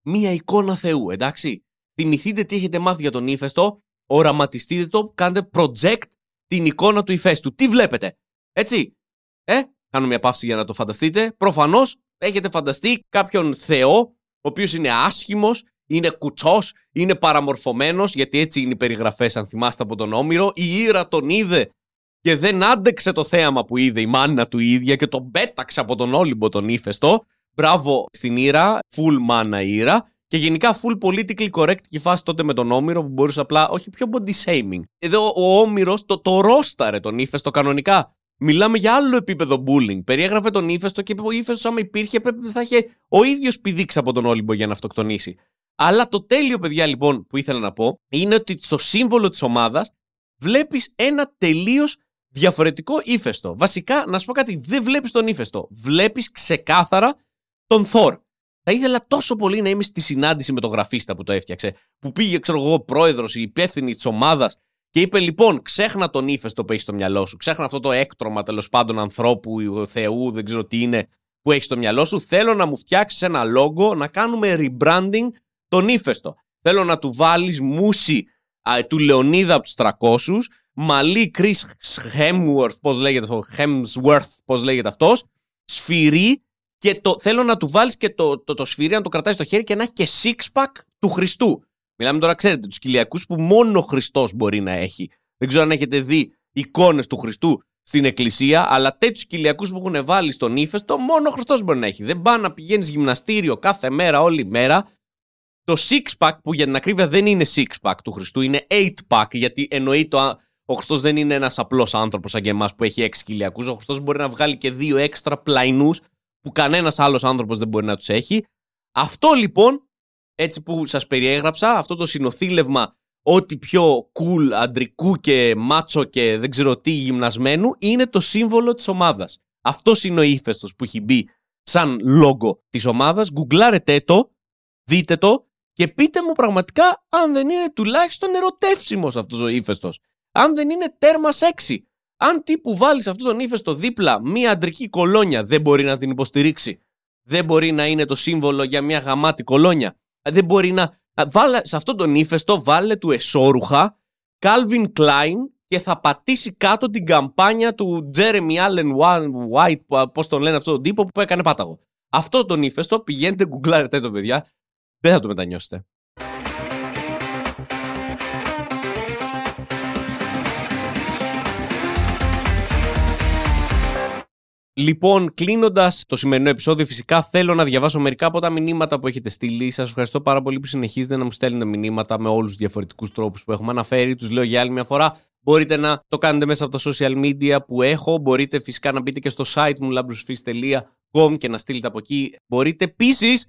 μία εικόνα Θεού, εντάξει. Θυμηθείτε τι έχετε μάθει για τον ύφεστο, οραματιστείτε το, κάντε project την εικόνα του ηφαίστου. Τι βλέπετε, έτσι. Ε, κάνω μια παύση για να το φανταστείτε. Προφανώς έχετε φανταστεί κάποιον Θεό, ο οποίος είναι άσχημος, είναι κουτσός, είναι παραμορφωμένος, γιατί έτσι είναι οι περιγραφές, αν θυμάστε από τον Όμηρο. Η Ήρα τον είδε και δεν άντεξε το θέαμα που είδε η μάνα του ίδια και τον πέταξε από τον Όλυμπο τον ύφεστο. Μπράβο στην Ήρα, full μάνα Ήρα. Και γενικά full politically correct και φάση τότε με τον Όμηρο που μπορούσε απλά, όχι πιο body shaming. Εδώ ο Όμηρος το, το ρόσταρε τον ύφεστο κανονικά. Μιλάμε για άλλο επίπεδο bullying. Περιέγραφε τον ύφεστο και είπε ο ύφεστος, άμα υπήρχε, πρέπει θα είχε ο ίδιος πηδήξει από τον Όλυμπο για να αυτοκτονήσει. Αλλά το τέλειο, παιδιά, λοιπόν, που ήθελα να πω, είναι ότι στο σύμβολο της ομάδας βλέπεις ένα τελείως διαφορετικό ύφεστο. Βασικά, να σου πω κάτι, δεν βλέπεις τον ύφεστο. Βλέπεις ξεκάθαρα τον Θόρ. Θα ήθελα τόσο πολύ να είμαι στη συνάντηση με τον γραφίστα που το έφτιαξε. Που πήγε, ξέρω εγώ, πρόεδρος, η υπεύθυνη της ομάδας και είπε λοιπόν, ξέχνα τον ύφεστο που έχεις στο μυαλό σου. Ξέχνα αυτό το έκτρωμα τέλος πάντων ανθρώπου, Θεού, δεν ξέρω τι είναι, που έχεις στο μυαλό σου. Θέλω να μου φτιάξεις ένα λόγο, να κάνουμε rebranding τον ύφεστο. Θέλω να του βάλεις μουσι του Λεωνίδα από τους 300, μαλλί Chris Hemsworth, πώς λέγεται αυτό, Hemsworth, πώς λέγεται αυτός, σφυρί και το, θέλω να του βάλεις και το, το, το σφυρί να το κρατάει στο χέρι και να έχει και six pack του Χριστού. Μιλάμε τώρα, ξέρετε, τους κοιλιακούς που μόνο ο Χριστός μπορεί να έχει. Δεν ξέρω αν έχετε δει εικόνες του Χριστού στην εκκλησία, αλλά τέτοιους κοιλιακούς που έχουν βάλει στον ύφεστο, μόνο ο Χριστός μπορεί να έχει. Δεν πάει να πηγαίνεις γυμναστήριο κάθε μέρα, όλη μέρα. Το six pack, που για την ακρίβεια δεν είναι six pack του Χριστού, είναι eight pack, γιατί εννοεί το. Ο Χριστός δεν είναι ένας απλός άνθρωπος σαν και εμάς που έχει έξι κοιλιακούς. Ο Χριστός μπορεί να βγάλει και δύο έξτρα πλαϊνούς που κανένας άλλος άνθρωπος δεν μπορεί να τους έχει. Αυτό λοιπόν έτσι που σας περιέγραψα, αυτό το συνοθήλευμα ό,τι πιο cool, αντρικού και μάτσο και δεν ξέρω τι γυμνασμένου είναι το σύμβολο της ομάδας. Αυτός είναι ο ύφεστος που έχει μπει σαν λόγο της ομάδας. Γκουγκλάρετε το, δείτε το και πείτε μου πραγματικά αν δεν είναι τουλάχιστον ερωτεύσιμος αυτός ο ύφεστος. Αν δεν είναι τέρμα σεξι. Αν τύπου βάλεις αυτό τον ύφεστο δίπλα μία αντρική κολόνια δεν μπορεί να την υποστηρίξει. Δεν μπορεί να είναι το σύμβολο για μια γαμάτη κολόνια. Δεν μπορεί να. Βάλε, σε αυτόν τον ύφεστο βάλε του εσόρουχα Calvin Klein και θα πατήσει κάτω την καμπάνια του Jeremy Allen White, πώς τον λένε αυτόν τον τύπο που έκανε πάταγο. Αυτό τον ύφεστο πηγαίνετε, γκουγκλάρετε το παιδιά. Δεν θα το μετανιώσετε. Λοιπόν, κλείνοντας το σημερινό επεισόδιο, φυσικά θέλω να διαβάσω μερικά από τα μηνύματα που έχετε στείλει. Σας ευχαριστώ πάρα πολύ που συνεχίζετε να μου στέλνετε μηνύματα με όλους τους διαφορετικούς τρόπους που έχουμε αναφέρει. Τους λέω για άλλη μια φορά. Μπορείτε να το κάνετε μέσα από τα social media που έχω. Μπορείτε φυσικά να μπείτε και στο site μου labrousfis.com και να στείλετε από εκεί. Μπορείτε επίσης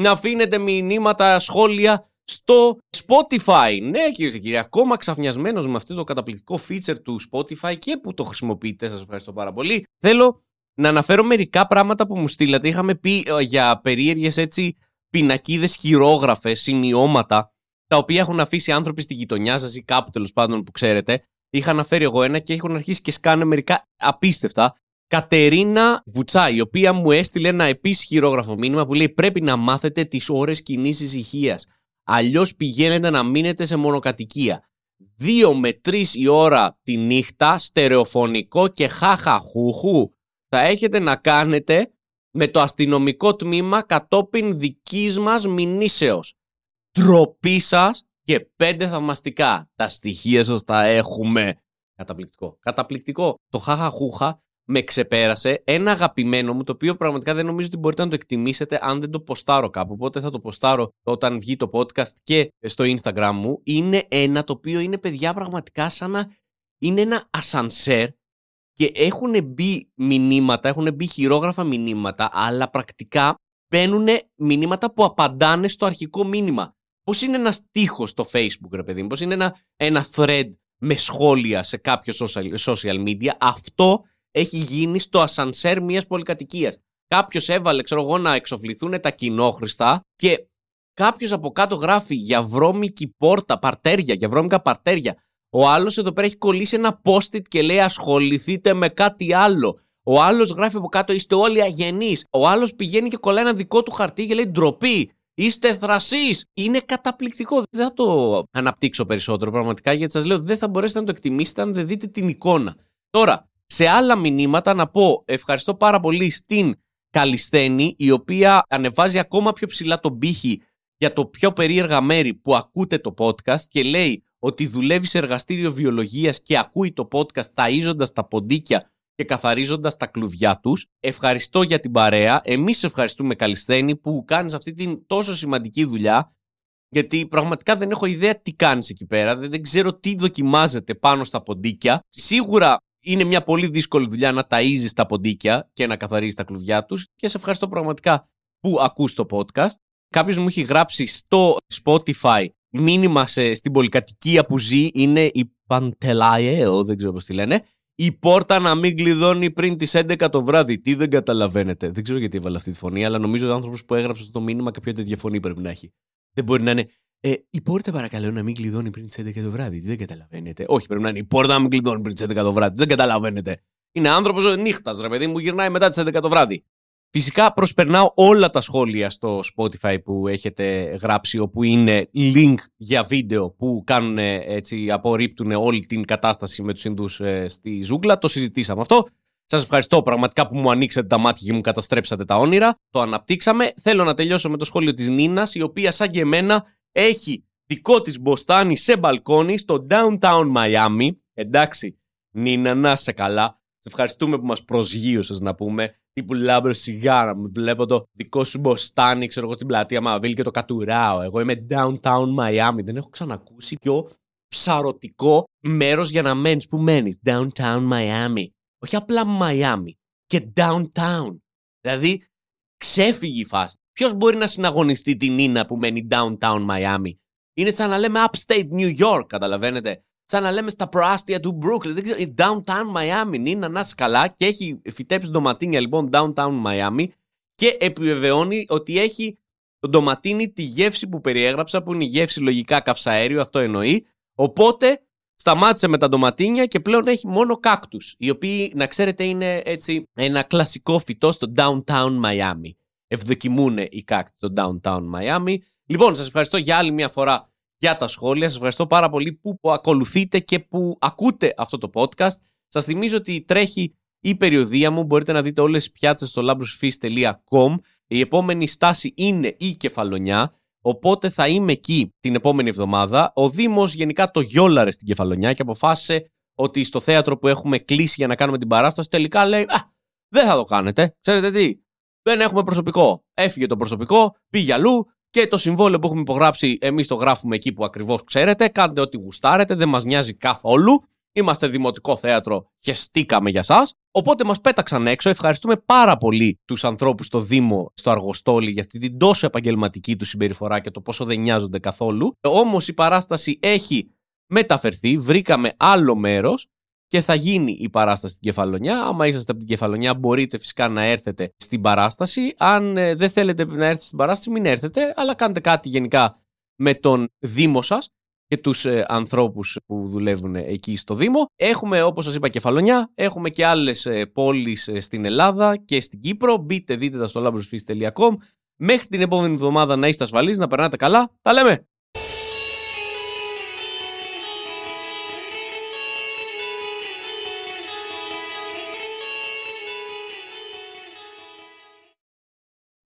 να αφήνετε μηνύματα, σχόλια στο Spotify. Ναι, κύριε και κύριοι, ακόμα ξαφνιασμένος με αυτό το καταπληκτικό feature του Spotify και που το χρησιμοποιείτε. Σας ευχαριστώ πάρα πολύ. Θέλω να αναφέρω μερικά πράγματα που μου στείλατε. Είχαμε πει ε, για περίεργες έτσι πινακίδες, χειρόγραφες, σημειώματα, τα οποία έχουν αφήσει άνθρωποι στη γειτονιά σας ή κάπου τέλος πάντων που ξέρετε. Είχα αναφέρει εγώ ένα και έχουν αρχίσει και σκάνε μερικά απίστευτα. Κατερίνα Βουτσά, η οποία μου έστειλε ένα επίσης χειρόγραφο μήνυμα που λέει: Πρέπει να μάθετε τις ώρες κοινή ησυχία. Αλλιώς πηγαίνετε να μείνετε σε μονοκατοικία. Δύο με τρεις η ώρα τη νύχτα, στερεοφωνικό και χαχαχούχου θα έχετε να κάνετε με το αστυνομικό τμήμα κατόπιν δικής μας μηνύσεως. Τροπή σας και πέντε θαυμαστικά. Τα στοιχεία σας τα έχουμε. Καταπληκτικό. Καταπληκτικό. Το χαχαχούχα με ξεπέρασε. Ένα αγαπημένο μου, το οποίο πραγματικά δεν νομίζω ότι μπορείτε να το εκτιμήσετε αν δεν το ποστάρω κάπου. Οπότε θα το ποστάρω όταν βγει το podcast και στο Instagram μου. Είναι ένα το οποίο είναι παιδιά πραγματικά σαν να είναι ένα ασανσέρ και έχουν μπει μηνύματα, έχουν μπει χειρόγραφα μηνύματα, αλλά πρακτικά μπαίνουν μηνύματα που απαντάνε στο αρχικό μήνυμα. Πώς είναι ένας τείχος στο Facebook, ρε παιδί μου, πώς είναι ένα, ένα thread με σχόλια σε κάποιο social, social media; Αυτό έχει γίνει στο ασανσέρ μιας πολυκατοικίας. Κάποιος έβαλε, ξέρω εγώ, να εξοφληθούν τα κοινόχρηστα και κάποιος από κάτω γράφει για βρώμικη πόρτα, παρτέρια, για βρώμικα παρτέρια. Ο άλλος εδώ πέρα έχει κολλήσει ένα post-it και λέει Ασχοληθείτε με κάτι άλλο. Ο άλλος γράφει από κάτω Είστε όλοι αγενείς. Ο άλλος πηγαίνει και κολλάει ένα δικό του χαρτί και λέει Ντροπή. Είστε θρασείς. Είναι καταπληκτικό. Δεν θα το αναπτύξω περισσότερο πραγματικά γιατί σας λέω δεν θα μπορέσετε να το εκτιμήσετε αν δεν δείτε την εικόνα. Τώρα, σε άλλα μηνύματα να πω ευχαριστώ πάρα πολύ στην Καλισθένη η οποία ανεβάζει ακόμα πιο ψηλά τον πύχη για το πιο περίεργα μέρη που ακούτε το podcast και λέει ότι δουλεύει σε εργαστήριο βιολογίας και ακούει το podcast ταΐζοντας τα ποντίκια και καθαρίζοντας τα κλουβιά τους. Ευχαριστώ για την παρέα. Εμείς ευχαριστούμε Καλισθένη που κάνεις αυτή την τόσο σημαντική δουλειά γιατί πραγματικά δεν έχω ιδέα τι κάνεις εκεί πέρα. Δεν, ξέρω τι δοκιμάζεται πάνω στα ποντίκια. Σίγουρα είναι μια πολύ δύσκολη δουλειά να ταΐζεις τα ποντίκια και να καθαρίζεις τα κλουβιά τους και σε ευχαριστώ πραγματικά που ακούς το podcast. Κάποιος μου έχει γράψει στο Spotify μήνυμα σε, στην πολυκατοικία που ζει είναι η Παντελαέο, δεν ξέρω πώς τη λένε, η πόρτα να μην κλειδώνει πριν τις 11 το βράδυ. Τι δεν καταλαβαίνετε. Δεν ξέρω γιατί έβαλε αυτή τη φωνή, αλλά νομίζω ότι ο άνθρωπος που έγραψε αυτό το μήνυμα κάποια τέτοια φωνή πρέπει να έχει. Δεν μπορεί να είναι. Ε, η πόρτα παρακαλώ να μην κλειδώνει πριν τις 11 το βράδυ. Τι δεν καταλαβαίνετε. Όχι, πρέπει να είναι η πόρτα να μην κλειδώνει πριν τις 11 το βράδυ. Δεν καταλαβαίνετε. Είναι άνθρωπος νύχτας, ρε παιδί μου, γυρνάει μετά τις 11 το βράδυ. Φυσικά προσπερνάω όλα τα σχόλια στο Spotify που έχετε γράψει όπου είναι link για βίντεο που κάνουν έτσι, απορρίπτουν όλη την κατάσταση με τους Ινδούς ε, στη ζούγκλα. Το συζητήσαμε αυτό. Σας ευχαριστώ πραγματικά που μου ανοίξατε τα μάτια και μου καταστρέψατε τα όνειρα. Το αναπτύξαμε. Θέλω να τελειώσω με το σχόλιο της Νίνας η οποία σαν και εμένα έχει δικό της μποστάνι σε μπαλκόνι στο downtown Miami. Εντάξει, Νίνα να σε καλά. Σε ευχαριστούμε που μας προσγείωσες να πούμε τύπου λάμπρο σιγάρα μου. Βλέπω το δικό σου μποστάνι, ξέρω εγώ στην πλατεία Μαβίλ και το κατουράω. Εγώ είμαι downtown Miami. Δεν έχω ξανακούσει πιο ψαρωτικό μέρος για να μένεις. Πού μένεις, downtown Miami. Όχι απλά Miami. Και downtown. Δηλαδή, ξέφυγε η φάση. Ποιος μπορεί να συναγωνιστεί την Νίνα που μένει downtown Miami; Είναι σαν να λέμε upstate New York, καταλαβαίνετε; Σαν να λέμε στα προάστια του Brooklyn. Δεν ξέρω, η downtown Miami είναι να είσαι καλά και έχει φυτέψει ντοματίνια λοιπόν downtown Miami και επιβεβαιώνει ότι έχει το ντοματίνι τη γεύση που περιέγραψα, που είναι η γεύση λογικά καυσαέριο, αυτό εννοεί. Οπότε σταμάτησε με τα ντοματίνια και πλέον έχει μόνο κάκτους, οι οποίοι να ξέρετε είναι έτσι ένα κλασικό φυτό στο downtown Miami. Ευδοκιμούν οι κάκτοι στο downtown Miami. Λοιπόν, σας ευχαριστώ για άλλη μια φορά για τα σχόλια. Σας ευχαριστώ πάρα πολύ που ακολουθείτε και που ακούτε αυτό το podcast. Σας θυμίζω ότι τρέχει η περιοδία μου. Μπορείτε να δείτε όλες τις πιάτσες στο labrosfis.com. Η επόμενη στάση είναι η Κεφαλονιά. Οπότε θα είμαι εκεί την επόμενη εβδομάδα. Ο Δήμος γενικά το γιόλαρε στην Κεφαλονιά και αποφάσισε ότι στο θέατρο που έχουμε κλείσει για να κάνουμε την παράσταση τελικά λέει «Α, δεν θα το κάνετε. Ξέρετε τι, δεν έχουμε προσωπικό. Έφυγε το προσωπικό, πήγε αλλού, και το συμβόλαιο που έχουμε υπογράψει, εμείς το γράφουμε εκεί που ακριβώς ξέρετε. Κάντε ό,τι γουστάρετε, δεν μας νοιάζει καθόλου. Είμαστε δημοτικό θέατρο και στήκαμε για σας. Οπότε μας πέταξαν έξω. Ευχαριστούμε πάρα πολύ τους ανθρώπους στο Δήμο, στο Αργοστόλι, για αυτή την τόσο επαγγελματική του συμπεριφορά και το πόσο δεν νοιάζονται καθόλου. Όμως η παράσταση έχει μεταφερθεί. Βρήκαμε άλλο μέρος και θα γίνει η παράσταση στην Κεφαλονιά. Άμα είσαστε από την Κεφαλονιά, μπορείτε φυσικά να έρθετε στην παράσταση. Αν ε, δεν θέλετε να έρθετε στην παράσταση, μην έρθετε, αλλά κάντε κάτι γενικά με τον Δήμο σας και τους ε, ανθρώπους που δουλεύουν εκεί στο Δήμο. Έχουμε, όπως σας είπα, Κεφαλονιά. Έχουμε και άλλες ε, πόλεις ε, στην Ελλάδα και στην Κύπρο. Μπείτε, δείτε τα στο labrosfis.com. Μέχρι την επόμενη εβδομάδα να είστε ασφαλείς, να περνάτε καλά. Τα λέμε!